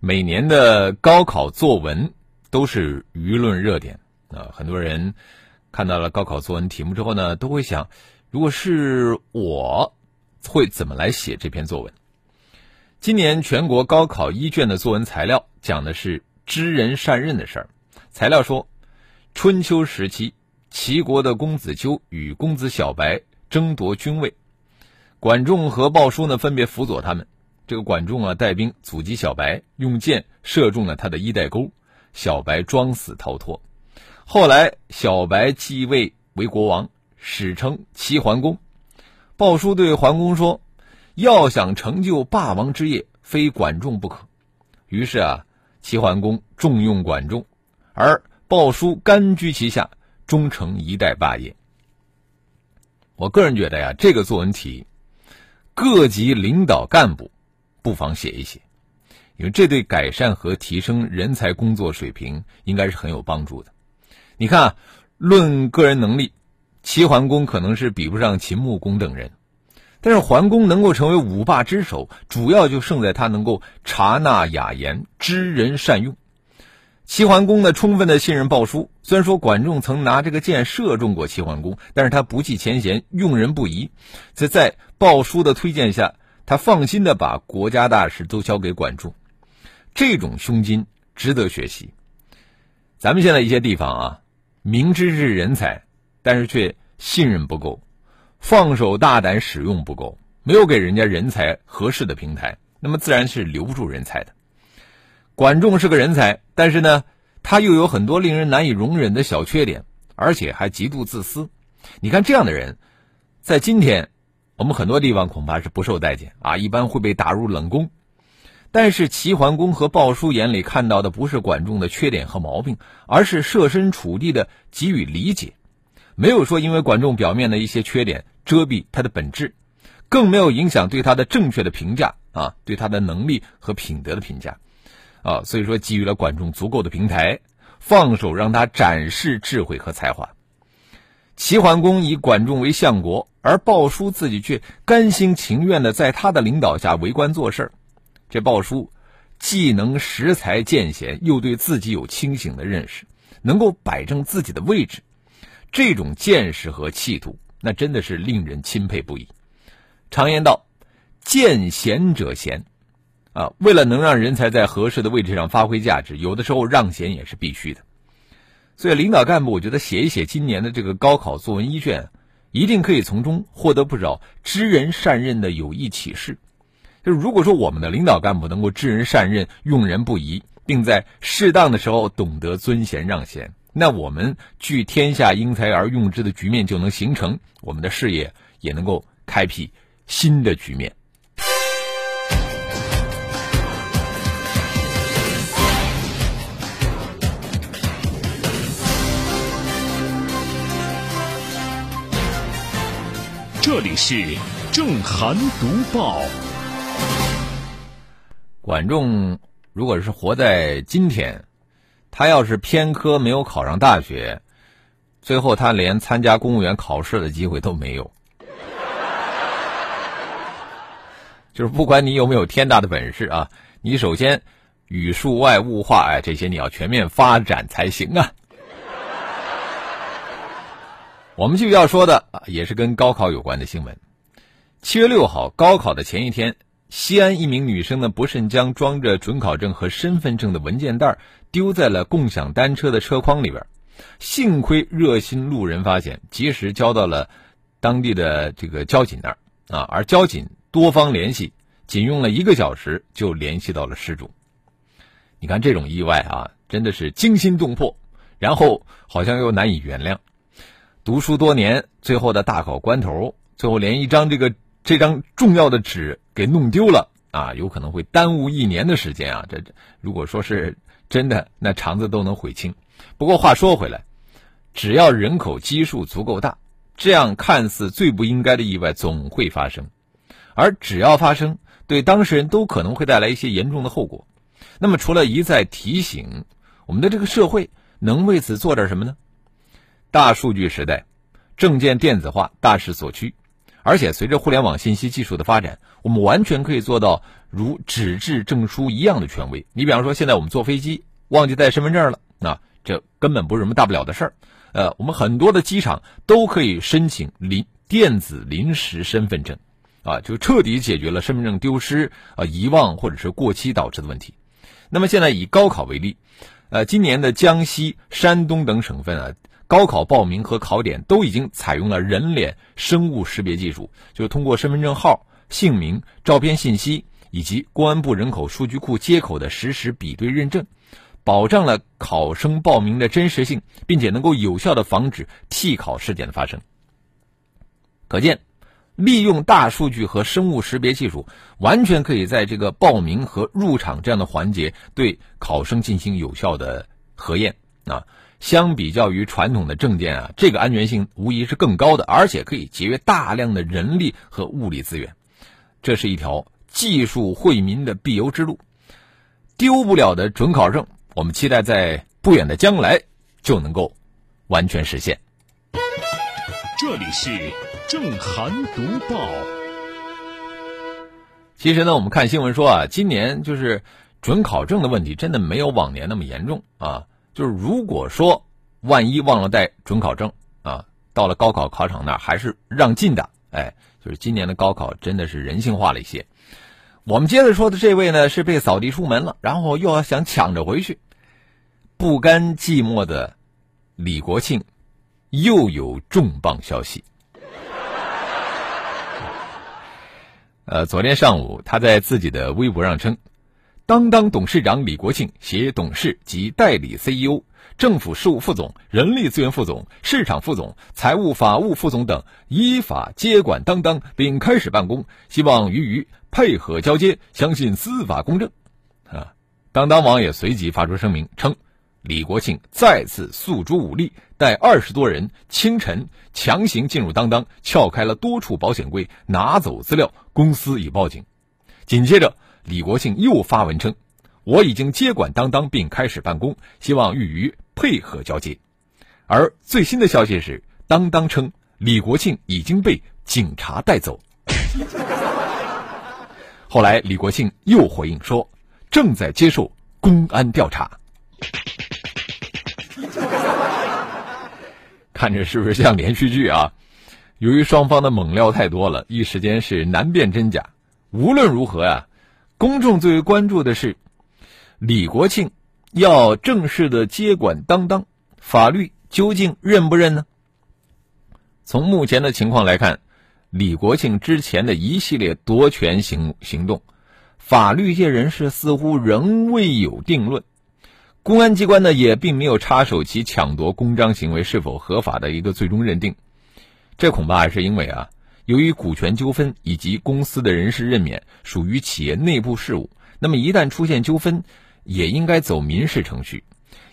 每年的高考作文都是舆论热点啊，很多人看到了高考作文题目之后呢，都会想，如果是我。会怎么来写这篇作文？今年全国高考一卷的作文材料讲的是知人善任的事儿。材料说，春秋时期，齐国的公子纠与公子小白争夺君位，管仲和鲍叔呢分别辅佐他们。这个管仲啊带兵阻击小白，用箭射中了他的衣带钩，小白装死逃脱。后来小白继位为国王，史称齐桓公。鲍叔对桓公说：“要想成就霸王之业，非管仲不可。”于是啊，齐桓公重用管仲，而鲍叔甘居其下，终成一代霸业。我个人觉得呀，这个作文题，各级领导干部不妨写一写，因为这对改善和提升人才工作水平应该是很有帮助的。你看，论个人能力。齐桓公可能是比不上秦穆公等人，但是桓公能够成为五霸之首，主要就胜在他能够察纳雅言、知人善用。齐桓公呢，充分的信任鲍叔。虽然说管仲曾拿这个箭射中过齐桓公，但是他不计前嫌，用人不疑。在在鲍叔的推荐下，他放心的把国家大事都交给管仲。这种胸襟值得学习。咱们现在一些地方啊，明知是人才。但是却信任不够，放手大胆使用不够，没有给人家人才合适的平台，那么自然是留不住人才的。管仲是个人才，但是呢，他又有很多令人难以容忍的小缺点，而且还极度自私。你看这样的人，在今天，我们很多地方恐怕是不受待见啊，一般会被打入冷宫。但是齐桓公和鲍叔眼里看到的不是管仲的缺点和毛病，而是设身处地的给予理解。没有说因为管仲表面的一些缺点遮蔽他的本质，更没有影响对他的正确的评价啊，对他的能力和品德的评价，啊，所以说给予了管仲足够的平台，放手让他展示智慧和才华。齐桓公以管仲为相国，而鲍叔自己却甘心情愿的在他的领导下为官做事这鲍叔既能识才见贤，又对自己有清醒的认识，能够摆正自己的位置。这种见识和气度，那真的是令人钦佩不已。常言道：“见贤者贤。”啊，为了能让人才在合适的位置上发挥价值，有的时候让贤也是必须的。所以，领导干部，我觉得写一写今年的这个高考作文一卷，一定可以从中获得不少知人善任的有益启示。就是如果说我们的领导干部能够知人善任、用人不疑，并在适当的时候懂得尊贤让贤。那我们聚天下英才而用之的局面就能形成，我们的事业也能够开辟新的局面。这里是正涵读报。管仲如果是活在今天。他要是偏科没有考上大学，最后他连参加公务员考试的机会都没有。就是不管你有没有天大的本事啊，你首先语数外物化哎这些你要全面发展才行啊。我们继续要说的啊，也是跟高考有关的新闻。七月六号，高考的前一天。西安一名女生呢，不慎将装着准考证和身份证的文件袋丢在了共享单车的车筐里边，幸亏热心路人发现，及时交到了当地的这个交警那儿啊，而交警多方联系，仅用了一个小时就联系到了失主。你看这种意外啊，真的是惊心动魄，然后好像又难以原谅。读书多年，最后的大考关头，最后连一张这个。这张重要的纸给弄丢了啊，有可能会耽误一年的时间啊。这如果说是真的，那肠子都能悔青。不过话说回来，只要人口基数足够大，这样看似最不应该的意外总会发生，而只要发生，对当事人都可能会带来一些严重的后果。那么，除了一再提醒，我们的这个社会能为此做点什么呢？大数据时代，证件电子化大势所趋，而且随着互联网信息技术的发展，我们完全可以做到如纸质证书一样的权威。你比方说，现在我们坐飞机忘记带身份证了，那这根本不是什么大不了的事儿。呃，我们很多的机场都可以申请临电子临时身份证，啊，就彻底解决了身份证丢失、啊遗忘或者是过期导致的问题。那么现在以高考为例，呃，今年的江西、山东等省份啊，高考报名和考点都已经采用了人脸生物识别技术，就是通过身份证号、姓名、照片信息以及公安部人口数据库接口的实时比对认证，保障了考生报名的真实性，并且能够有效的防止替考事件的发生。可见。利用大数据和生物识别技术，完全可以在这个报名和入场这样的环节对考生进行有效的核验啊。相比较于传统的证件啊，这个安全性无疑是更高的，而且可以节约大量的人力和物力资源。这是一条技术惠民的必由之路。丢不了的准考证，我们期待在不远的将来就能够完全实现。这里是。正涵读报。其实呢，我们看新闻说啊，今年就是准考证的问题，真的没有往年那么严重啊。就是如果说万一忘了带准考证啊，到了高考考场那儿还是让进的。哎，就是今年的高考真的是人性化了一些。我们接着说的这位呢，是被扫地出门了，然后又要想抢着回去，不甘寂寞的李国庆又有重磅消息。呃，昨天上午，他在自己的微博上称，当当董事长李国庆携董事及代理 CEO、政府事务副总、人力资源副总、市场副总、财务法务副总等依法接管当当，并开始办公，希望予以配合交接，相信司法公正。啊，当当网也随即发出声明称。李国庆再次诉诸武力，带二十多人清晨强行进入当当，撬开了多处保险柜，拿走资料。公司已报警。紧接着，李国庆又发文称：“我已经接管当当，并开始办公，希望予以配合交接。”而最新的消息是，当当称李国庆已经被警察带走。后来，李国庆又回应说：“正在接受公安调查。”看着是不是像连续剧啊？由于双方的猛料太多了，一时间是难辨真假。无论如何啊，公众最为关注的是李国庆要正式的接管当当，法律究竟认不认呢？从目前的情况来看，李国庆之前的一系列夺权行行动，法律界人士似乎仍未有定论。公安机关呢也并没有插手其抢夺公章行为是否合法的一个最终认定，这恐怕还是因为啊，由于股权纠纷以及公司的人事任免属于企业内部事务，那么一旦出现纠纷，也应该走民事程序。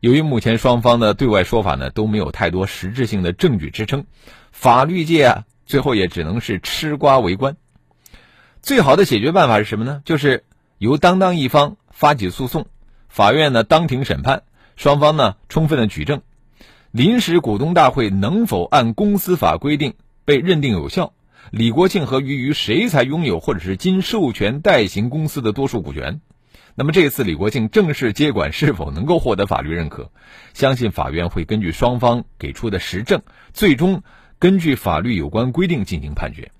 由于目前双方的对外说法呢都没有太多实质性的证据支撑，法律界啊最后也只能是吃瓜围观。最好的解决办法是什么呢？就是由当当一方发起诉讼。法院呢当庭审判，双方呢充分的举证，临时股东大会能否按公司法规定被认定有效？李国庆和俞渝谁才拥有或者是经授权代行公司的多数股权？那么这次李国庆正式接管是否能够获得法律认可？相信法院会根据双方给出的实证，最终根据法律有关规定进行判决。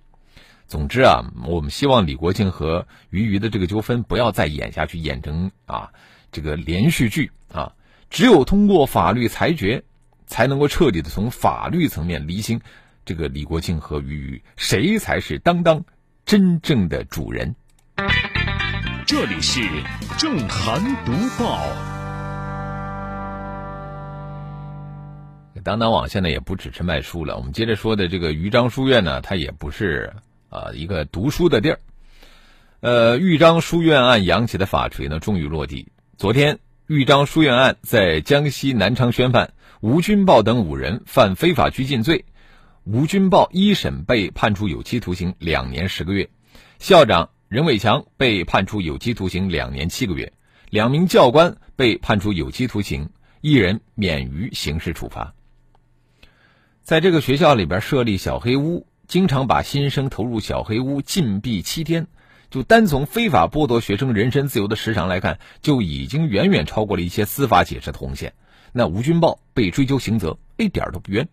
总之啊，我们希望李国庆和俞渝的这个纠纷不要再演下去，演成啊。这个连续剧啊，只有通过法律裁决，才能够彻底的从法律层面厘清这个李国庆和俞渝谁才是当当真正的主人。这里是正涵读报。当当网现在也不只是卖书了，我们接着说的这个豫章书院呢，它也不是啊一个读书的地儿。呃，豫章书院案扬起的法锤呢，终于落地。昨天，豫章书院案在江西南昌宣判，吴军豹等五人犯非法拘禁罪。吴军报一审被判处有期徒刑两年十个月，校长任伟强被判处有期徒刑两年七个月，两名教官被判处有期徒刑，一人免于刑事处罚。在这个学校里边设立小黑屋，经常把新生投入小黑屋禁闭七天，就单从非法剥夺学生人身自由的时长来看，就已经远远超过了一些司法解释的红线。那吴军报被追究刑责，一点都不冤。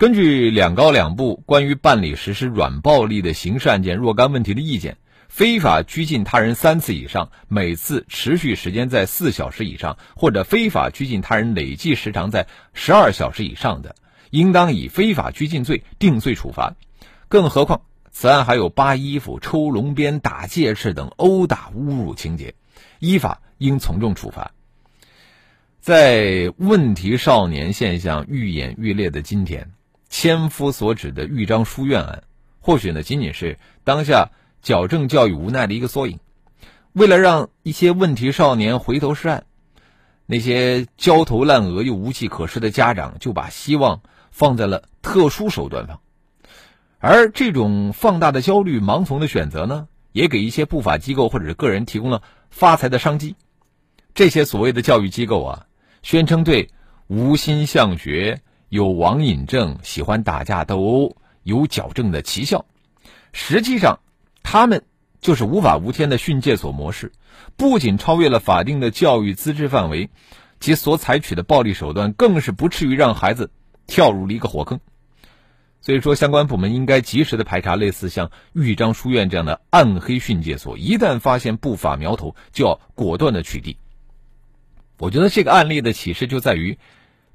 根据两高两部关于办理实施软暴力的刑事案件若干问题的意见，非法拘禁他人三次以上，每次持续时间在四小时以上，或者非法拘禁他人累计时长在十二小时以上的，应当以非法拘禁罪定罪处罚。更何况此案还有扒衣服、抽龙鞭、打戒尺等殴打侮辱情节，依法应从重处罚。在问题少年现象愈演愈烈的今天。千夫所指的豫章书院案，或许呢仅仅是当下矫正教育无奈的一个缩影。为了让一些问题少年回头是岸，那些焦头烂额又无计可施的家长就把希望放在了特殊手段上。而这种放大的焦虑、盲从的选择呢，也给一些不法机构或者是个人提供了发财的商机。这些所谓的教育机构啊，宣称对无心向学。有网瘾症、喜欢打架斗殴、有矫正的奇效，实际上，他们就是无法无天的训诫所模式，不仅超越了法定的教育资质范围，其所采取的暴力手段更是不至于让孩子跳入了一个火坑。所以说，相关部门应该及时的排查类似像豫章书院这样的暗黑训诫所，一旦发现不法苗头，就要果断的取缔。我觉得这个案例的启示就在于。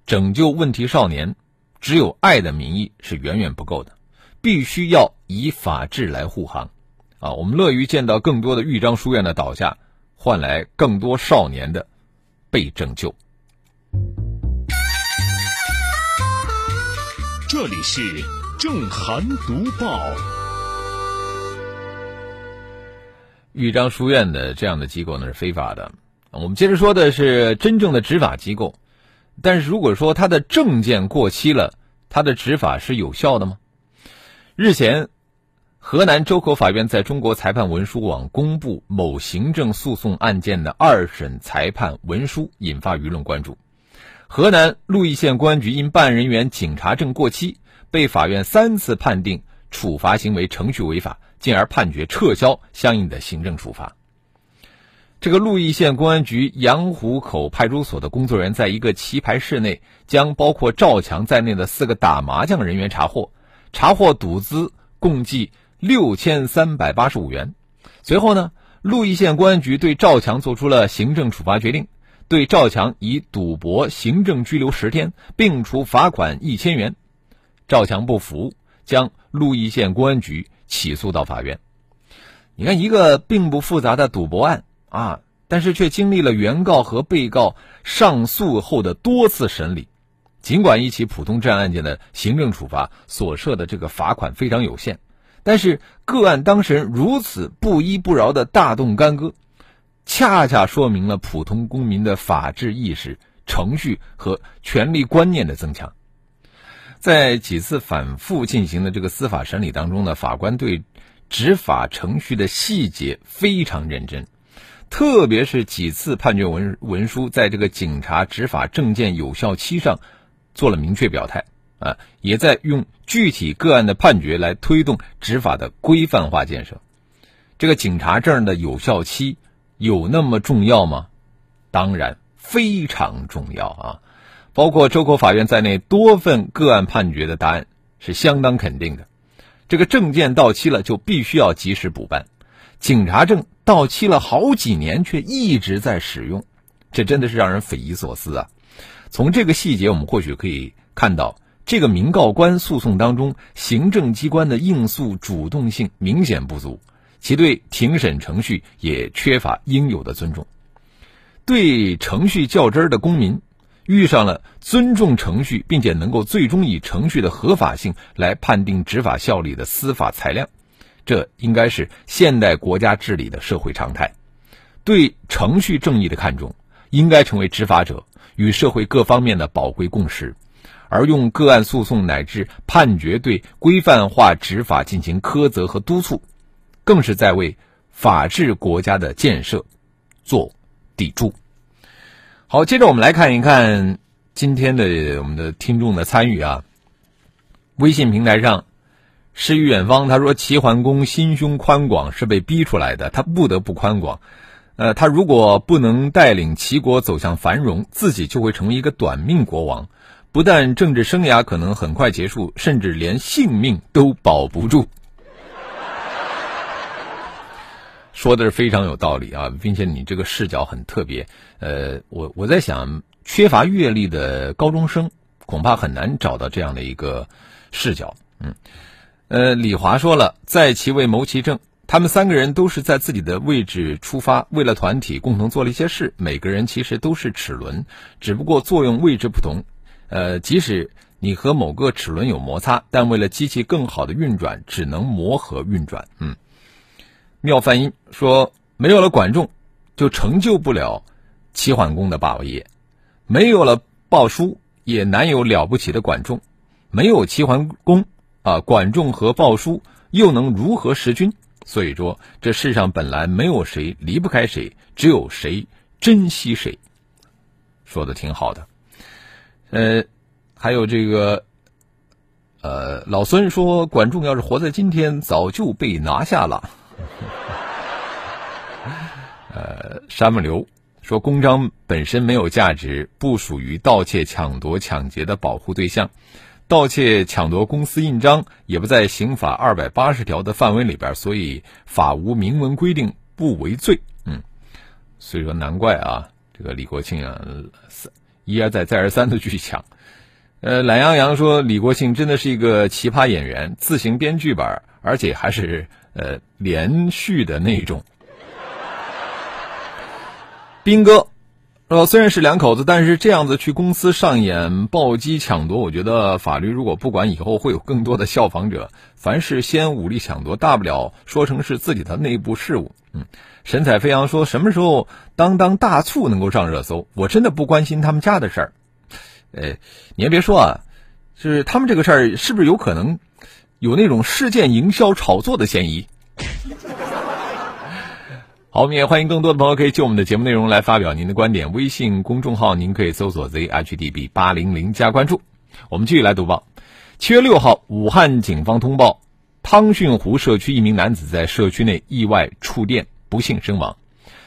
拯救问题少年，只有爱的名义是远远不够的，必须要以法治来护航。啊，我们乐于见到更多的豫章书院的倒下，换来更多少年的被拯救。这里是正涵读报。豫章书院的这样的机构呢是非法的。我们接着说的是真正的执法机构。但是如果说他的证件过期了，他的执法是有效的吗？日前，河南周口法院在中国裁判文书网公布某行政诉讼案件的二审裁判文书，引发舆论关注。河南鹿邑县公安局因办案人员警察证过期，被法院三次判定处罚行为程序违法，进而判决撤销相应的行政处罚。这个鹿邑县公安局杨湖口派出所的工作人员在一个棋牌室内，将包括赵强在内的四个打麻将人员查获，查获赌资共计六千三百八十五元。随后呢，鹿邑县公安局对赵强作出了行政处罚决定，对赵强以赌博行政拘留十天，并处罚款一千元。赵强不服，将鹿邑县公安局起诉到法院。你看，一个并不复杂的赌博案。啊！但是却经历了原告和被告上诉后的多次审理，尽管一起普通治安案件的行政处罚所设的这个罚款非常有限，但是个案当事人如此不依不饶的大动干戈，恰恰说明了普通公民的法治意识、程序和权利观念的增强。在几次反复进行的这个司法审理当中呢，法官对执法程序的细节非常认真。特别是几次判决文文书在这个警察执法证件有效期上做了明确表态，啊，也在用具体个案的判决来推动执法的规范化建设。这个警察证的有效期有那么重要吗？当然非常重要啊！包括周口法院在内多份个案判决的答案是相当肯定的。这个证件到期了就必须要及时补办，警察证。到期了好几年，却一直在使用，这真的是让人匪夷所思啊！从这个细节，我们或许可以看到，这个民告官诉讼当中，行政机关的应诉主动性明显不足，其对庭审程序也缺乏应有的尊重。对程序较真儿的公民，遇上了尊重程序，并且能够最终以程序的合法性来判定执法效力的司法裁量。这应该是现代国家治理的社会常态。对程序正义的看重，应该成为执法者与社会各方面的宝贵共识。而用个案诉讼乃至判决对规范化执法进行苛责和督促，更是在为法治国家的建设做砥柱。好，接着我们来看一看今天的我们的听众的参与啊。微信平台上，诗与远方他说：“齐桓公心胸宽广是被逼出来的，他不得不宽广。呃，他如果不能带领齐国走向繁荣，自己就会成为一个短命国王。”不但政治生涯可能很快结束，甚至连性命都保不住。说的是非常有道理啊，并且你这个视角很特别。呃，我我在想，缺乏阅历的高中生恐怕很难找到这样的一个视角。嗯，呃，李华说了，在其位谋其政，他们三个人都是在自己的位置出发，为了团体共同做了一些事。每个人其实都是齿轮，只不过作用位置不同。呃，即使你和某个齿轮有摩擦，但为了机器更好的运转，只能磨合运转。嗯，妙梵音说，没有了管仲，就成就不了齐桓公的霸业；没有了鲍叔，也难有了不起的管仲；没有齐桓公，啊，管仲和鲍叔又能如何识君？所以说，这世上本来没有谁离不开谁，只有谁珍惜谁。说的挺好的。呃，还有这个，呃，老孙说，管仲要是活在今天，早就被拿下了。呃，山木流说，公章本身没有价值，不属于盗窃、抢夺、抢劫的保护对象。盗窃、抢夺公司印章也不在刑法二百八十条的范围里边，所以法无明文规定不为罪。嗯，所以说难怪啊，这个李国庆啊。一而再、再而三的去抢，呃，懒羊羊说李国庆真的是一个奇葩演员，自行编剧本，而且还是呃连续的那种。斌哥，呃，虽然是两口子，但是这样子去公司上演暴击抢夺，我觉得法律如果不管，以后会有更多的效仿者。凡事先武力抢夺，大不了说成是自己的内部事务。嗯。神采飞扬说：“什么时候当当大促能够上热搜？我真的不关心他们家的事儿。呃，你还别说啊，就是他们这个事儿是不是有可能有那种事件营销炒作的嫌疑？”好，我们也欢迎更多的朋友可以就我们的节目内容来发表您的观点。微信公众号您可以搜索 zhdb 八零零加关注。我们继续来读报。七月六号，武汉警方通报，汤逊湖社区一名男子在社区内意外触电。不幸身亡，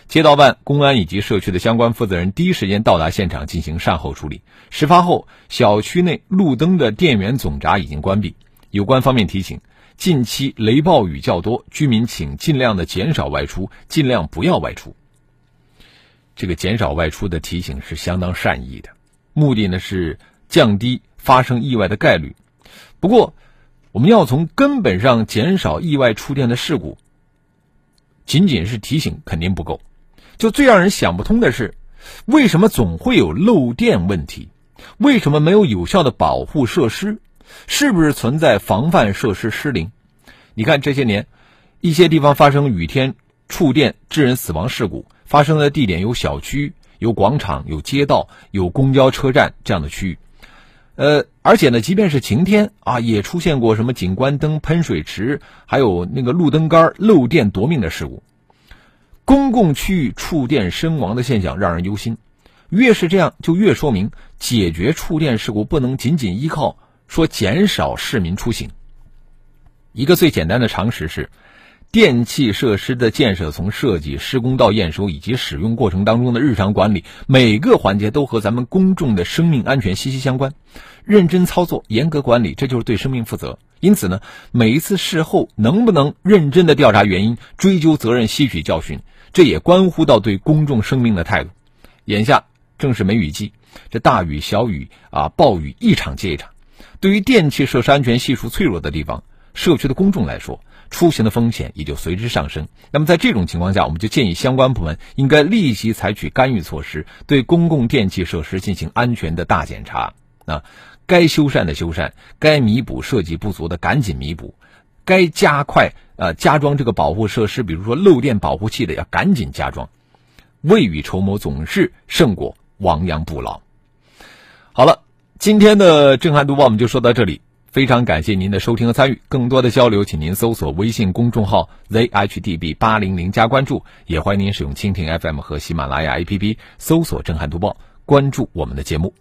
街道办、公安以及社区的相关负责人第一时间到达现场进行善后处理。事发后，小区内路灯的电源总闸已经关闭。有关方面提醒：近期雷暴雨较多，居民请尽量的减少外出，尽量不要外出。这个减少外出的提醒是相当善意的，目的呢是降低发生意外的概率。不过，我们要从根本上减少意外触电的事故。仅仅是提醒肯定不够，就最让人想不通的是，为什么总会有漏电问题？为什么没有有效的保护设施？是不是存在防范设施失灵？你看这些年，一些地方发生雨天触电致人死亡事故，发生的地点有小区、有广场、有街道、有公交车站这样的区域。呃，而且呢，即便是晴天啊，也出现过什么景观灯喷水池，还有那个路灯杆漏电夺命的事故。公共区域触电身亡的现象让人忧心。越是这样，就越说明解决触电事故不能仅仅依靠说减少市民出行。一个最简单的常识是。电气设施的建设，从设计、施工到验收以及使用过程当中的日常管理，每个环节都和咱们公众的生命安全息息相关。认真操作、严格管理，这就是对生命负责。因此呢，每一次事后能不能认真的调查原因、追究责任、吸取教训，这也关乎到对公众生命的态度。眼下正是梅雨季，这大雨、小雨啊，暴雨一场接一场。对于电气设施安全系数脆弱的地方，社区的公众来说，出行的风险也就随之上升。那么在这种情况下，我们就建议相关部门应该立即采取干预措施，对公共电气设施进行安全的大检查。啊，该修缮的修缮，该弥补设计不足的赶紧弥补，该加快呃加装这个保护设施，比如说漏电保护器的，要赶紧加装。未雨绸缪总是胜过亡羊补牢。好了，今天的震撼读报我们就说到这里，非常感谢您的收听和参与。更多的交流，请您搜索微信公众号 zhdb 八零零加关注，也欢迎您使用蜻蜓 FM 和喜马拉雅 APP 搜索震撼读报，关注我们的节目。